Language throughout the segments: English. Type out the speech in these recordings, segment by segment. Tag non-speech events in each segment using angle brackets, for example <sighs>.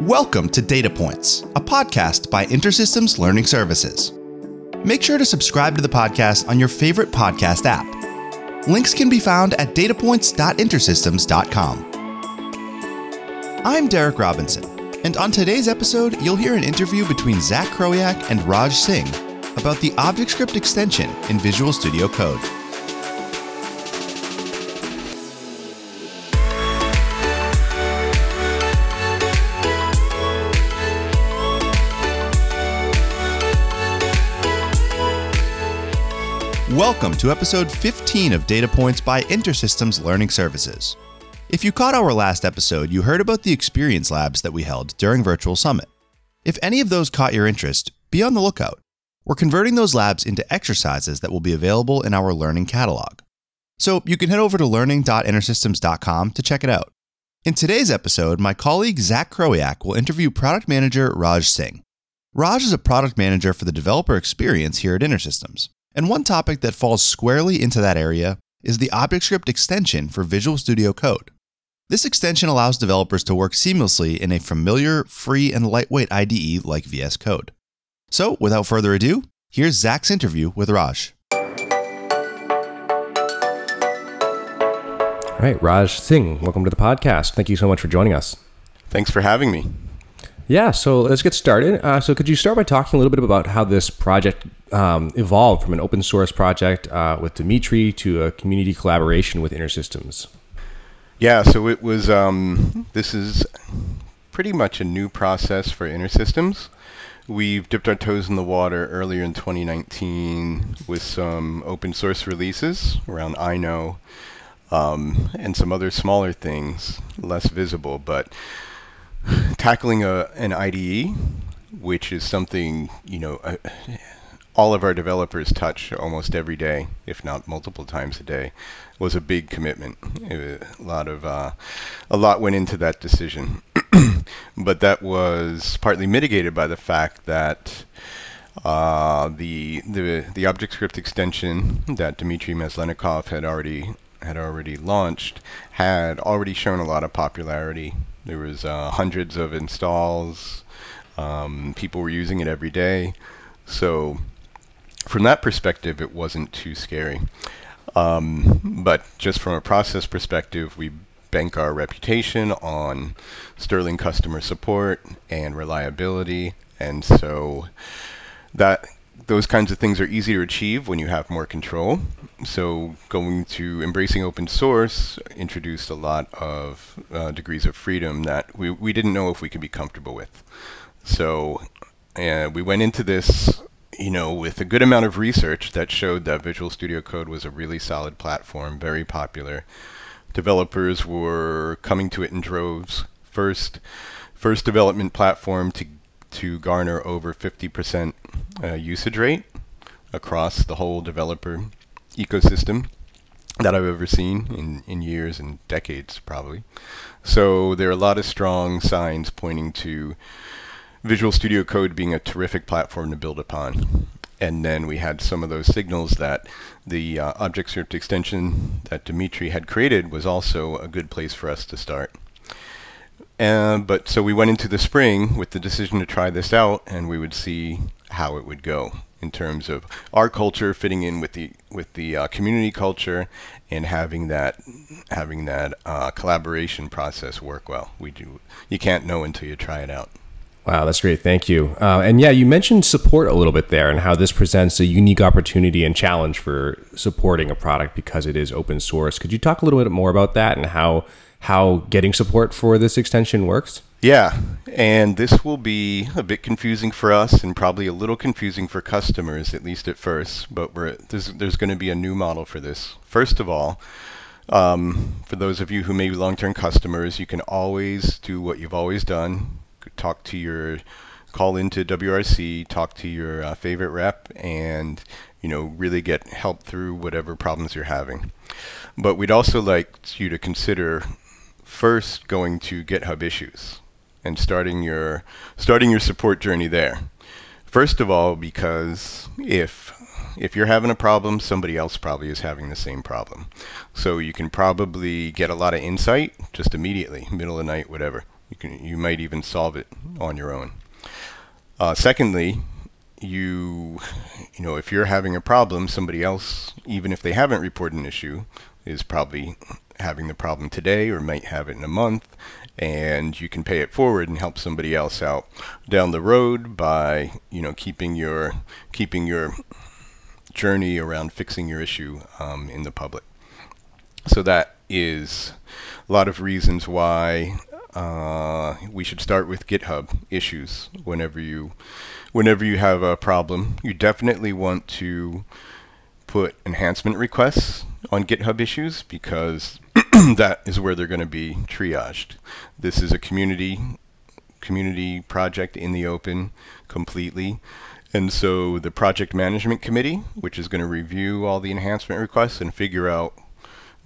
Welcome to Data Points, a podcast by InterSystems Learning Services. Make sure to subscribe to the podcast on your favorite podcast app. Links can be found at datapoints.intersystems.com. I'm Derek Robinson, and on today's episode, you'll hear an interview between Zach Kroyak and Raj Singh about the ObjectScript extension in Visual Studio Code. Welcome to episode 15 of Data Points by InterSystems Learning Services. If you caught our last episode, you heard about the experience labs that we held during Virtual Summit. If any of those caught your interest, be on the lookout. We're converting those labs into exercises that will be available in our learning catalog. So you can head over to learning.intersystems.com to check it out. In today's episode, my colleague Zach Kroyak will interview product manager Raj Singh. Raj is a product manager for the developer experience here at InterSystems. And one topic that falls squarely into that area is the ObjectScript extension for Visual Studio Code. This extension allows developers to work seamlessly in a familiar, free, and lightweight IDE like VS Code. So, without further ado, here's Zach's interview with Raj. All right, Raj Singh, welcome to the podcast. Thank you so much for joining us. Thanks for having me. Yeah, so let's get started. Uh, so, could you start by talking a little bit about how this project um, evolved from an open source project uh, with Dimitri to a community collaboration with InterSystems? Yeah, so it was. Um, this is pretty much a new process for InterSystems. We've dipped our toes in the water earlier in 2019 with some open source releases around iKnow um, and some other smaller things, less visible, but <sighs> tackling a, an IDE, which is something, you know, uh, all of our developers touch almost every day, if not multiple times a day, was a big commitment. a lot of uh, a lot went into that decision, <clears throat> but that was partly mitigated by the fact that uh, the the the ObjectScript extension that Dmitry Maslennikov had already had already launched had already shown a lot of popularity there was uh, hundreds of installs. Um, people were using it every day. So from that perspective, it wasn't too scary. Um, but just from a process perspective, we bank our reputation on sterling customer support and reliability. And so that those kinds of things are easy to achieve when you have more control. So going to embracing open source introduced a lot of uh, degrees of freedom that we, we didn't know if we could be comfortable with. So uh, we went into this, you know, with a good amount of research that showed that Visual Studio Code was a really solid platform, very popular. Developers were coming to it in droves. First, first development platform to to garner over 50% uh, usage rate across the whole developer ecosystem that I've ever seen in, in years and decades, probably. So there are a lot of strong signs pointing to Visual Studio Code being a terrific platform to build upon. And then we had some of those signals that the uh, ObjectScript extension that Dimitri had created was also a good place for us to start. And, but so we went into the spring with the decision to try this out, and we would see how it would go in terms of our culture fitting in with the with the uh, community culture and having that having that uh, collaboration process work well. We do. You can't know until you try it out. Wow, that's great. Thank you. Uh, and yeah, you mentioned support a little bit there and how this presents a unique opportunity and challenge for supporting a product because it is open source. Could you talk a little bit more about that and how how getting support for this extension works? Yeah, and this will be a bit confusing for us and probably a little confusing for customers, at least at first, but there's, there's going to be a new model for this. First of all, um, for those of you who may be long-term customers, you can always do what you've always done. Talk to your, call into WRC, talk to your uh, favorite rep, and you know really get help through whatever problems you're having. But we'd also like you to consider first going to GitHub issues and starting your starting your support journey there. First of all, because if if you're having a problem, somebody else probably is having the same problem. So you can probably get a lot of insight just immediately, middle of the night, whatever. You can you might even solve it on your own. Uh, secondly, you you know if you're having a problem, somebody else, even if they haven't reported an issue, is probably having the problem today or might have it in a month and you can pay it forward and help somebody else out down the road by you know keeping your keeping your journey around fixing your issue um, in the public. So that is a lot of reasons why uh, we should start with GitHub issues whenever you whenever you have a problem. You definitely want to put enhancement requests on GitHub issues because <clears throat> that is where they're going to be triaged. This is a community community project in the open completely. And so the project management committee, which is going to review all the enhancement requests and figure out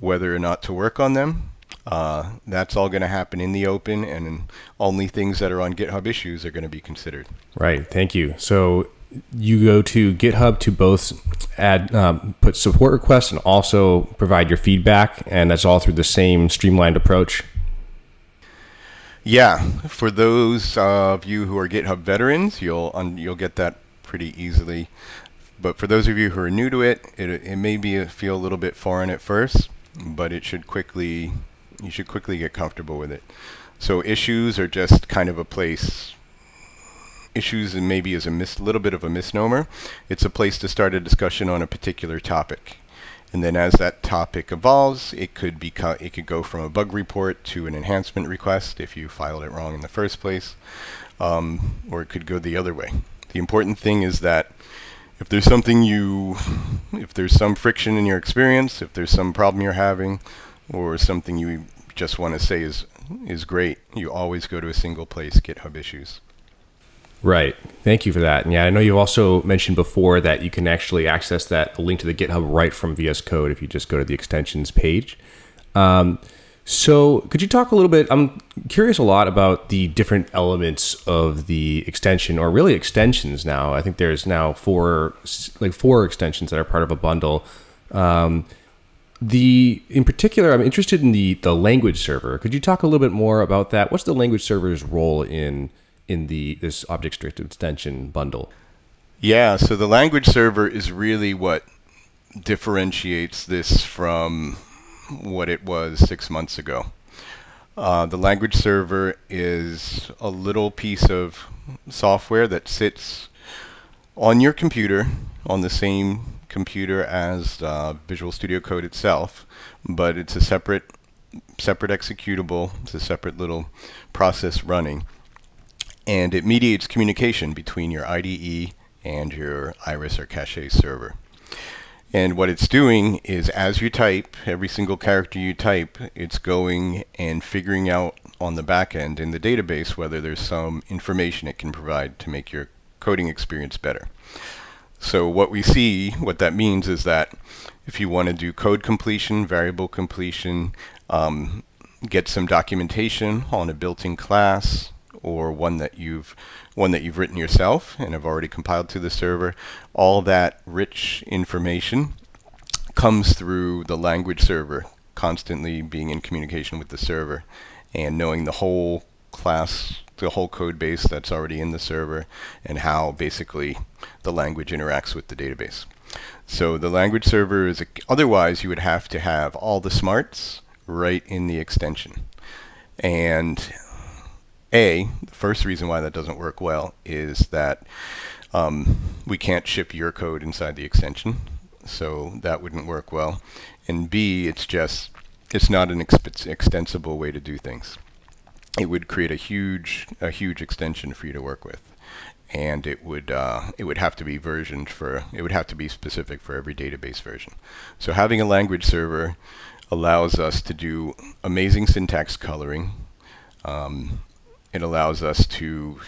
whether or not to work on them, uh, that's all going to happen in the open, and only things that are on GitHub issues are going to be considered. Right. Thank you. So you go to GitHub to both add um, put support requests and also provide your feedback, and that's all through the same streamlined approach. Yeah, for those of you who are GitHub veterans, you'll un- you'll get that pretty easily. But for those of you who are new to it, it, it may be feel a little bit foreign at first, but it should quickly you should quickly get comfortable with it. So issues are just kind of a place. Issues and maybe is a mis- little bit of a misnomer. It's a place to start a discussion on a particular topic. And then as that topic evolves, it could be it could go from a bug report to an enhancement request if you filed it wrong in the first place, um, or it could go the other way. The important thing is that if there's something you, if there's some friction in your experience, if there's some problem you're having, or something you just want to say is is great, you always go to a single place, GitHub issues. Right. Thank you for that. And yeah, I know you've also mentioned before that you can actually access that link to the GitHub right from VS Code if you just go to the extensions page. Um, so, could you talk a little bit? I'm curious a lot about the different elements of the extension, or really extensions now. I think there's now four, like four extensions that are part of a bundle. Um, the in particular, I'm interested in the the language server. Could you talk a little bit more about that? What's the language server's role in in the this ObjectScript extension bundle? Yeah, so the language server is really what differentiates this from what it was six months ago. Uh, the language server is a little piece of software that sits on your computer on the same computer as uh, Visual Studio Code itself, but it's a separate separate executable. It's a separate little process running, and it mediates communication between your IDE and your Iris or Cache server. And what it's doing is as you type, every single character you type, it's going and figuring out on the back end in the database whether there's some information it can provide to make your coding experience better. So what we see, what that means is that if you want to do code completion, variable completion, um, get some documentation on a built-in class or one that you've one that you've written yourself and have already compiled to the server, all that rich information comes through the language server, constantly being in communication with the server and knowing the whole class, the whole code base that's already in the server and how basically the language interacts with the database. So the language server is, a, otherwise you would have to have all the smarts right in the extension. And a, the first reason why that doesn't work well is that um, we can't ship your code inside the extension, so that wouldn't work well. And B, it's just it's not an extensible way to do things. It would create a huge a huge extension for you to work with, and it would uh, it would have to be versioned for it would have to be specific for every database version. So having a language server allows us to do amazing syntax coloring. Um, it allows us to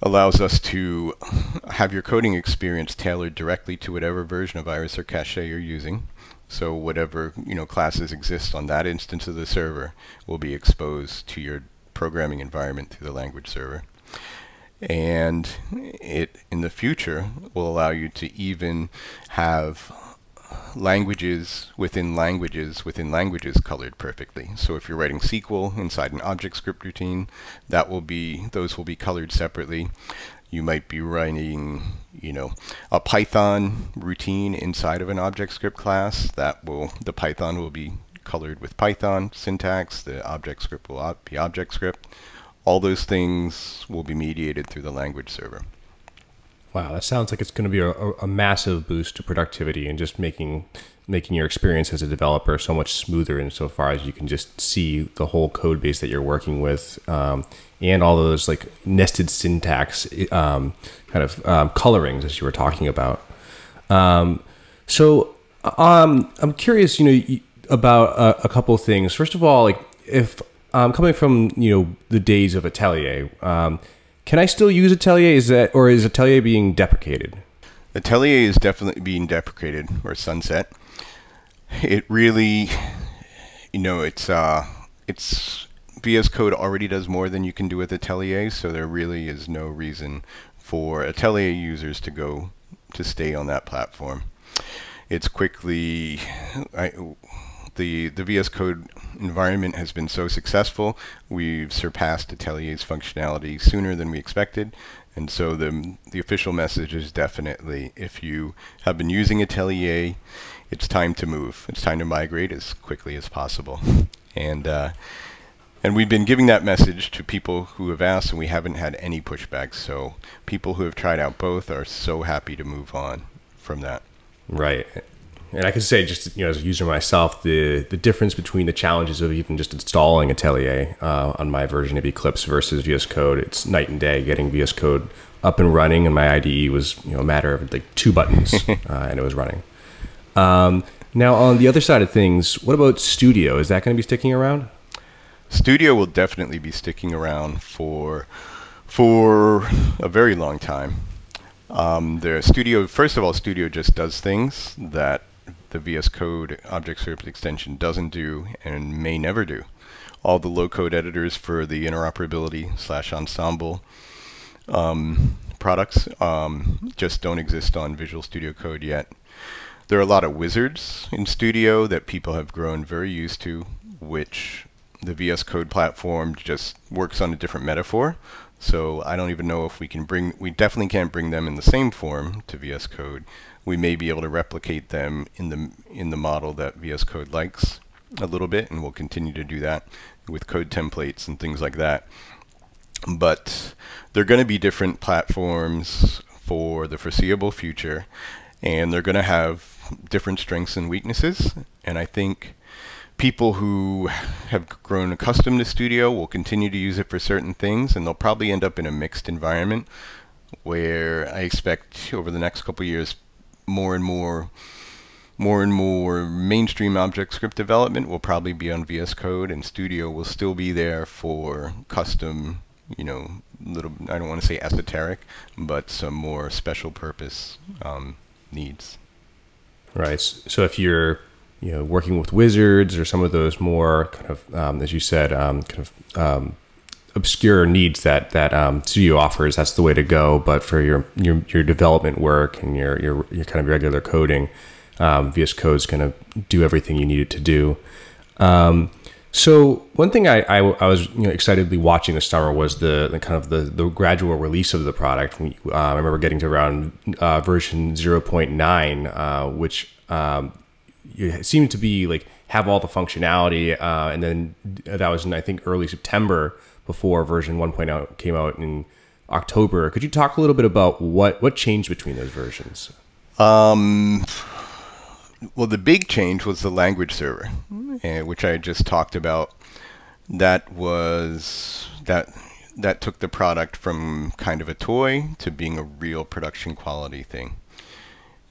allows us to have your coding experience tailored directly to whatever version of Iris or Cache you're using. So whatever you know classes exist on that instance of the server will be exposed to your programming environment through the language server. and it in the future will allow you to even have languages within languages within languages colored perfectly. So if you're writing SQL inside an object script routine, that will be those will be colored separately. You might be writing, you know, a Python routine inside of an object script class. That will the Python will be colored with Python syntax. The object script will be object script. All those things will be mediated through the language server. Wow, that sounds like it's going to be a, a, massive boost to productivity and just making making your experience as a developer so much smoother insofar as you can just see the whole code base that you're working with um, and all those like nested syntax um, kind of um, colorings as you were talking about. Um, so um, I'm curious, you know, about a, a couple things. First of all, like if um, coming from you know the days of Atelier can I still use Atelier? Is that or is Atelier being deprecated? Atelier is definitely being deprecated or sunset. It really, you know, it's uh, it's VS Code already does more than you can do with Atelier, so there really is no reason for Atelier users to go to stay on that platform. It's quickly, I, the the VS Code environment has been so successful, we've surpassed Atelier's functionality sooner than we expected. And so the the official message is definitely if you have been using Atelier, it's time to move. It's time to migrate as quickly as possible. And uh, and we've been giving that message to people who have asked, and we haven't had any pushback. So people who have tried out both are so happy to move on from that. Right and I can say just you know as a user myself, the the difference between the challenges of even just installing Atelier uh, on my version of Eclipse versus VS Code, it's night and day. Getting VS Code up and running, and my IDE was you know a matter of like two buttons, <laughs> uh, and it was running. Um, now on the other side of things, what about Studio? Is that going to be sticking around? Studio will definitely be sticking around for for a very long time. Um, the Studio, first of all, Studio just does things that the VS Code ObjectScript extension doesn't do and may never do. All the low-code editors for the interoperability slash ensemble um, products um, just don't exist on Visual Studio Code yet. There are a lot of wizards in Studio that people have grown very used to, which the VS Code platform just works on a different metaphor. So I don't even know if we can bring, we definitely can't bring them in the same form to VS Code we may be able to replicate them in the in the model that VS Code likes a little bit, and we'll continue to do that with code templates and things like that. But they're going to be different platforms for the foreseeable future, and they're going to have different strengths and weaknesses. And I think people who have grown accustomed to Studio will continue to use it for certain things, and they'll probably end up in a mixed environment where I expect over the next couple years more and more more and more mainstream object script development will probably be on VS Code and Studio will still be there for custom, you know, little I don't want to say esoteric, but some more special purpose um, needs. Right. So if you're you know working with wizards or some of those more kind of um, as you said um, kind of um, obscure needs that that um, Studio offers, that's the way to go. But for your your, your development work and your, your your kind of regular coding, um, VS Code is going to do everything you need it to do. Um, so one thing I, I, I, was you know, excitedly watching this summer was the, the kind of the, the gradual release of the product. We, uh, I remember getting to around uh, version 0.9, uh, which um, seemed to be like have all the functionality, uh, and then that was in I think early September before version 1.0 came out in October. Could you talk a little bit about what what changed between those versions? Um, well, the big change was the language server, uh, which I just talked about. That was that that took the product from kind of a toy to being a real production quality thing.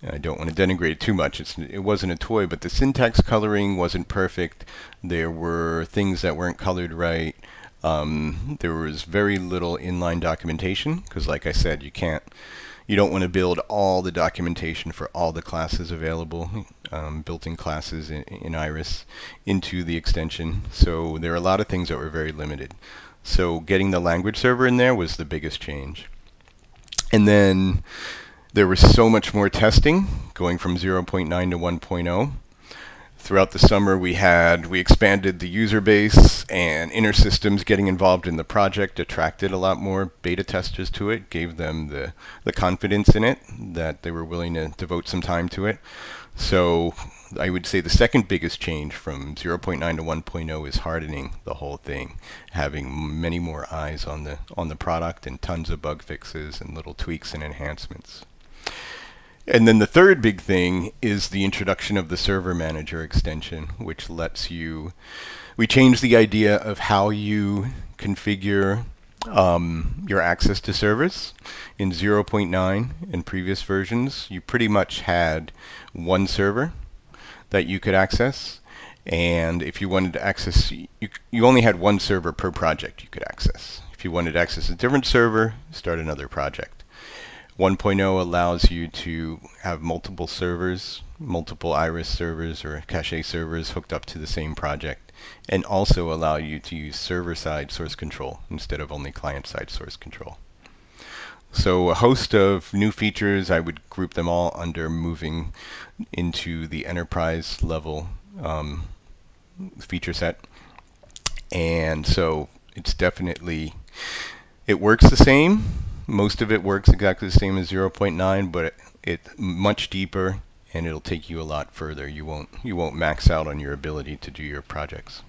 I don't want to denigrate it too much. It's, it wasn't a toy, but the syntax coloring wasn't perfect. There were things that weren't colored right. Um, there was very little inline documentation because, like I said, you can't, you don't want to build all the documentation for all the classes available, um, built-in classes in, in Iris, into the extension. So there are a lot of things that were very limited. So getting the language server in there was the biggest change. And then there was so much more testing going from 0.9 to 1.0 throughout the summer we had we expanded the user base and InterSystems getting involved in the project attracted a lot more beta testers to it gave them the, the confidence in it that they were willing to devote some time to it. So i would say the second biggest change from 0.9 to 1.0 is hardening the whole thing having many more eyes on the on the product and tons of bug fixes and little tweaks and enhancements and then the third big thing is the introduction of the server manager extension, which lets you. We changed the idea of how you configure um, your access to servers. In 0.9 in previous versions, you pretty much had one server that you could access. And if you wanted to access, you, you only had one server per project you could access. If you wanted to access a different server, start another project. 1.0 allows you to have multiple servers, multiple Iris servers or cache servers hooked up to the same project, and also allow you to use server-side source control instead of only client-side source control. So a host of new features, I would group them all under moving into the enterprise level um, feature set. And so it's definitely, it works the same, most of it works exactly the same as 0.9, but it's it much deeper and it'll take you a lot further. You won't you won't max out on your ability to do your projects.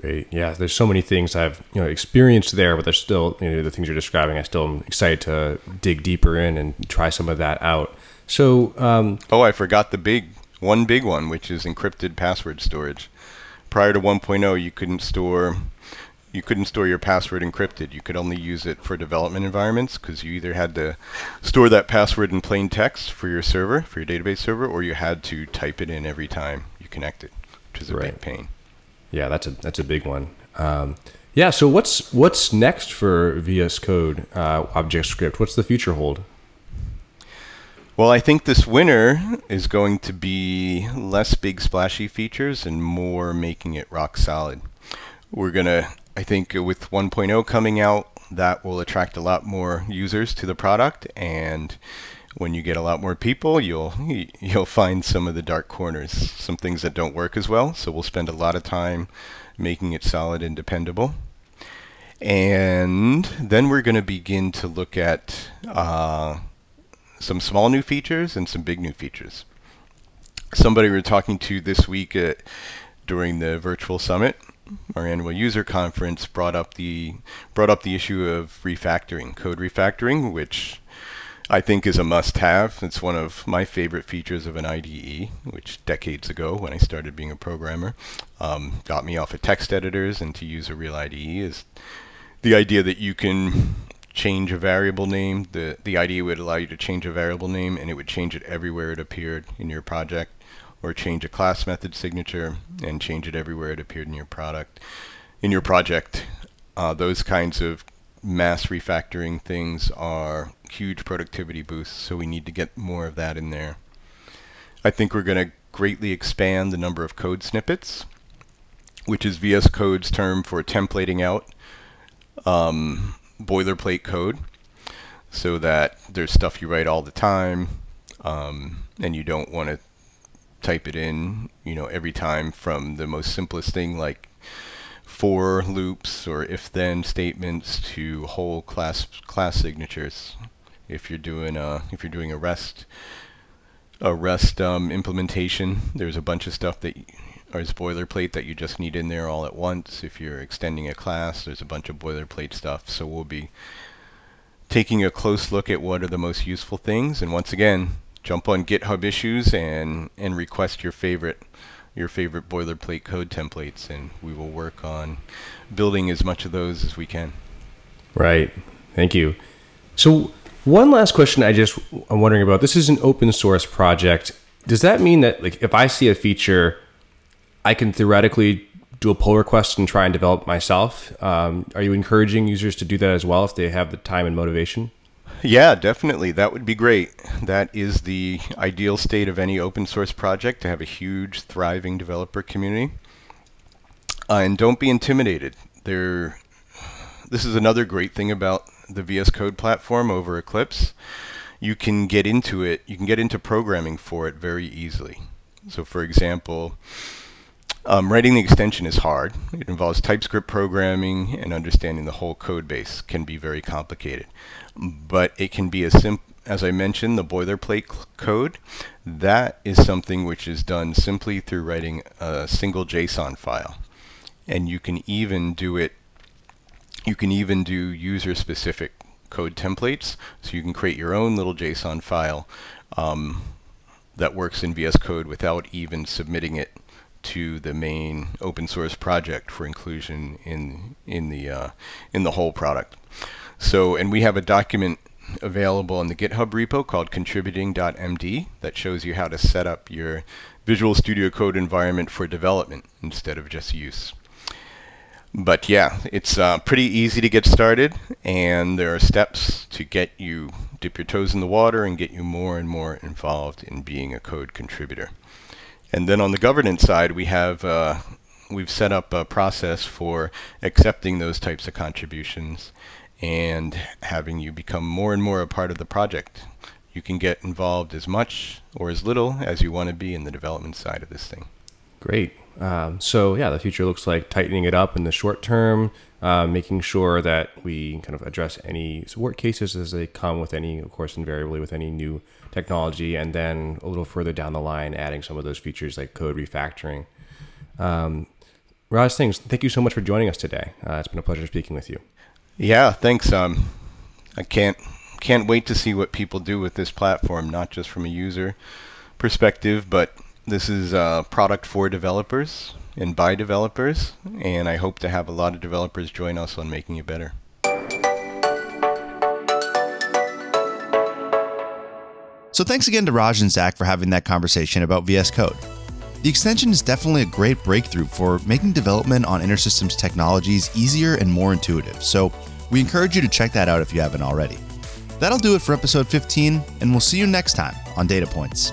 Great. Yeah, there's so many things I've you know experienced there, but there's still you know the things you're describing. I still am excited to dig deeper in and try some of that out. So, um, oh, I forgot the big one, big one, which is encrypted password storage. Prior to 1.0, you couldn't store you couldn't store your password encrypted. You could only use it for development environments because you either had to store that password in plain text for your server, for your database server, or you had to type it in every time you connected, which is a right. big pain. Yeah, that's a that's a big one. Um, yeah. So what's what's next for VS Code uh, Object Script? What's the future hold? Well, I think this winter is going to be less big splashy features and more making it rock solid. We're gonna I think with 1.0 coming out, that will attract a lot more users to the product and when you get a lot more people, you'll <laughs> you'll find some of the dark corners, some things that don't work as well. So we'll spend a lot of time making it solid and dependable. And then we're going to begin to look at uh, some small new features and some big new features. Somebody we were talking to this week at, during the virtual summit our annual user conference brought up the brought up the issue of refactoring, code refactoring, which I think is a must-have. It's one of my favorite features of an IDE, which decades ago, when I started being a programmer, um, got me off of text editors and to use a real IDE is the idea that you can change a variable name. The the IDE would allow you to change a variable name, and it would change it everywhere it appeared in your project or change a class method signature and change it everywhere it appeared in your product, in your project. Uh, those kinds of mass refactoring things are huge productivity boosts, so we need to get more of that in there. I think we're going to greatly expand the number of code snippets, which is VS Code's term for templating out um, boilerplate code, so that there's stuff you write all the time, um, and you don't want to type it in, you know, every time from the most simplest thing like for loops or if then statements to whole class class signatures. If you're doing a if you're doing a REST a REST um, implementation, there's a bunch of stuff that is boilerplate that you just need in there all at once. If you're extending a class, there's a bunch of boilerplate stuff. So we'll be taking a close look at what are the most useful things. And once again, jump on GitHub issues and and request your favorite your favorite boilerplate code templates, and we will work on building as much of those as we can. Right. Thank you. So one last question I just I'm wondering about. This is an open source project. Does that mean that like if I see a feature, I can theoretically do a pull request and try and develop myself? Um, are you encouraging users to do that as well if they have the time and motivation? Yeah, definitely. That would be great. That is the ideal state of any open source project to have a huge, thriving developer community. Uh, and don't be intimidated. There, this is another great thing about the VS Code platform over Eclipse, you can get into it, you can get into programming for it very easily. So for example, um, writing the extension is hard. It involves TypeScript programming and understanding the whole code base can be very complicated. But it can be as simple, as I mentioned, the boilerplate code. That is something which is done simply through writing a single JSON file. And you can even do it, you can even do user specific code templates. So you can create your own little JSON file um, that works in VS Code without even submitting it to the main open source project for inclusion in in the uh, in the whole product. So, and we have a document available in the GitHub repo called contributing.md that shows you how to set up your Visual Studio Code environment for development instead of just use. But yeah, it's uh, pretty easy to get started, and there are steps to get you dip your toes in the water and get you more and more involved in being a code contributor. And then on the governance side, we have uh, we've set up a process for accepting those types of contributions and having you become more and more a part of the project. You can get involved as much or as little as you want to be in the development side of this thing. Great. Um, so yeah, the future looks like tightening it up in the short term, uh, making sure that we kind of address any support cases as they come with any, of course, invariably with any new technology, and then a little further down the line, adding some of those features like code refactoring. Um, Raj Singh, thank you so much for joining us today. Uh, it's been a pleasure speaking with you. Yeah, thanks. Um, I can't can't wait to see what people do with this platform, not just from a user perspective, but this is a product for developers and by developers, and I hope to have a lot of developers join us on making it better. So thanks again to Raj and Zach for having that conversation about VS Code. The extension is definitely a great breakthrough for making development on InterSystems technologies easier and more intuitive, so we encourage you to check that out if you haven't already. That'll do it for episode 15, and we'll see you next time on Data Points.